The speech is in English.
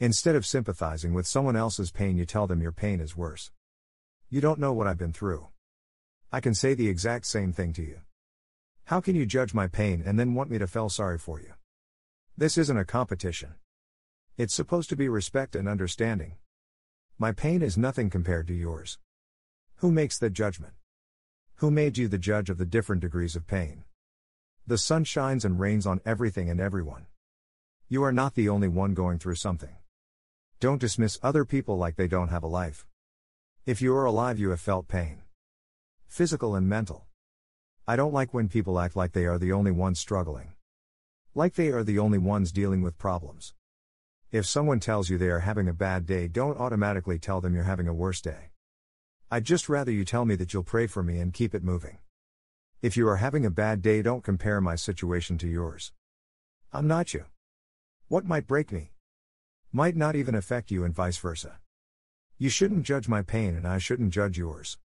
Instead of sympathizing with someone else's pain, you tell them your pain is worse. You don't know what I've been through. I can say the exact same thing to you. How can you judge my pain and then want me to feel sorry for you? This isn't a competition. It's supposed to be respect and understanding. My pain is nothing compared to yours. Who makes that judgment? Who made you the judge of the different degrees of pain? The sun shines and rains on everything and everyone. You are not the only one going through something. Don't dismiss other people like they don't have a life. If you are alive, you have felt pain. Physical and mental. I don't like when people act like they are the only ones struggling. Like they are the only ones dealing with problems. If someone tells you they are having a bad day, don't automatically tell them you're having a worse day. I'd just rather you tell me that you'll pray for me and keep it moving. If you are having a bad day, don't compare my situation to yours. I'm not you. What might break me might not even affect you, and vice versa. You shouldn't judge my pain, and I shouldn't judge yours.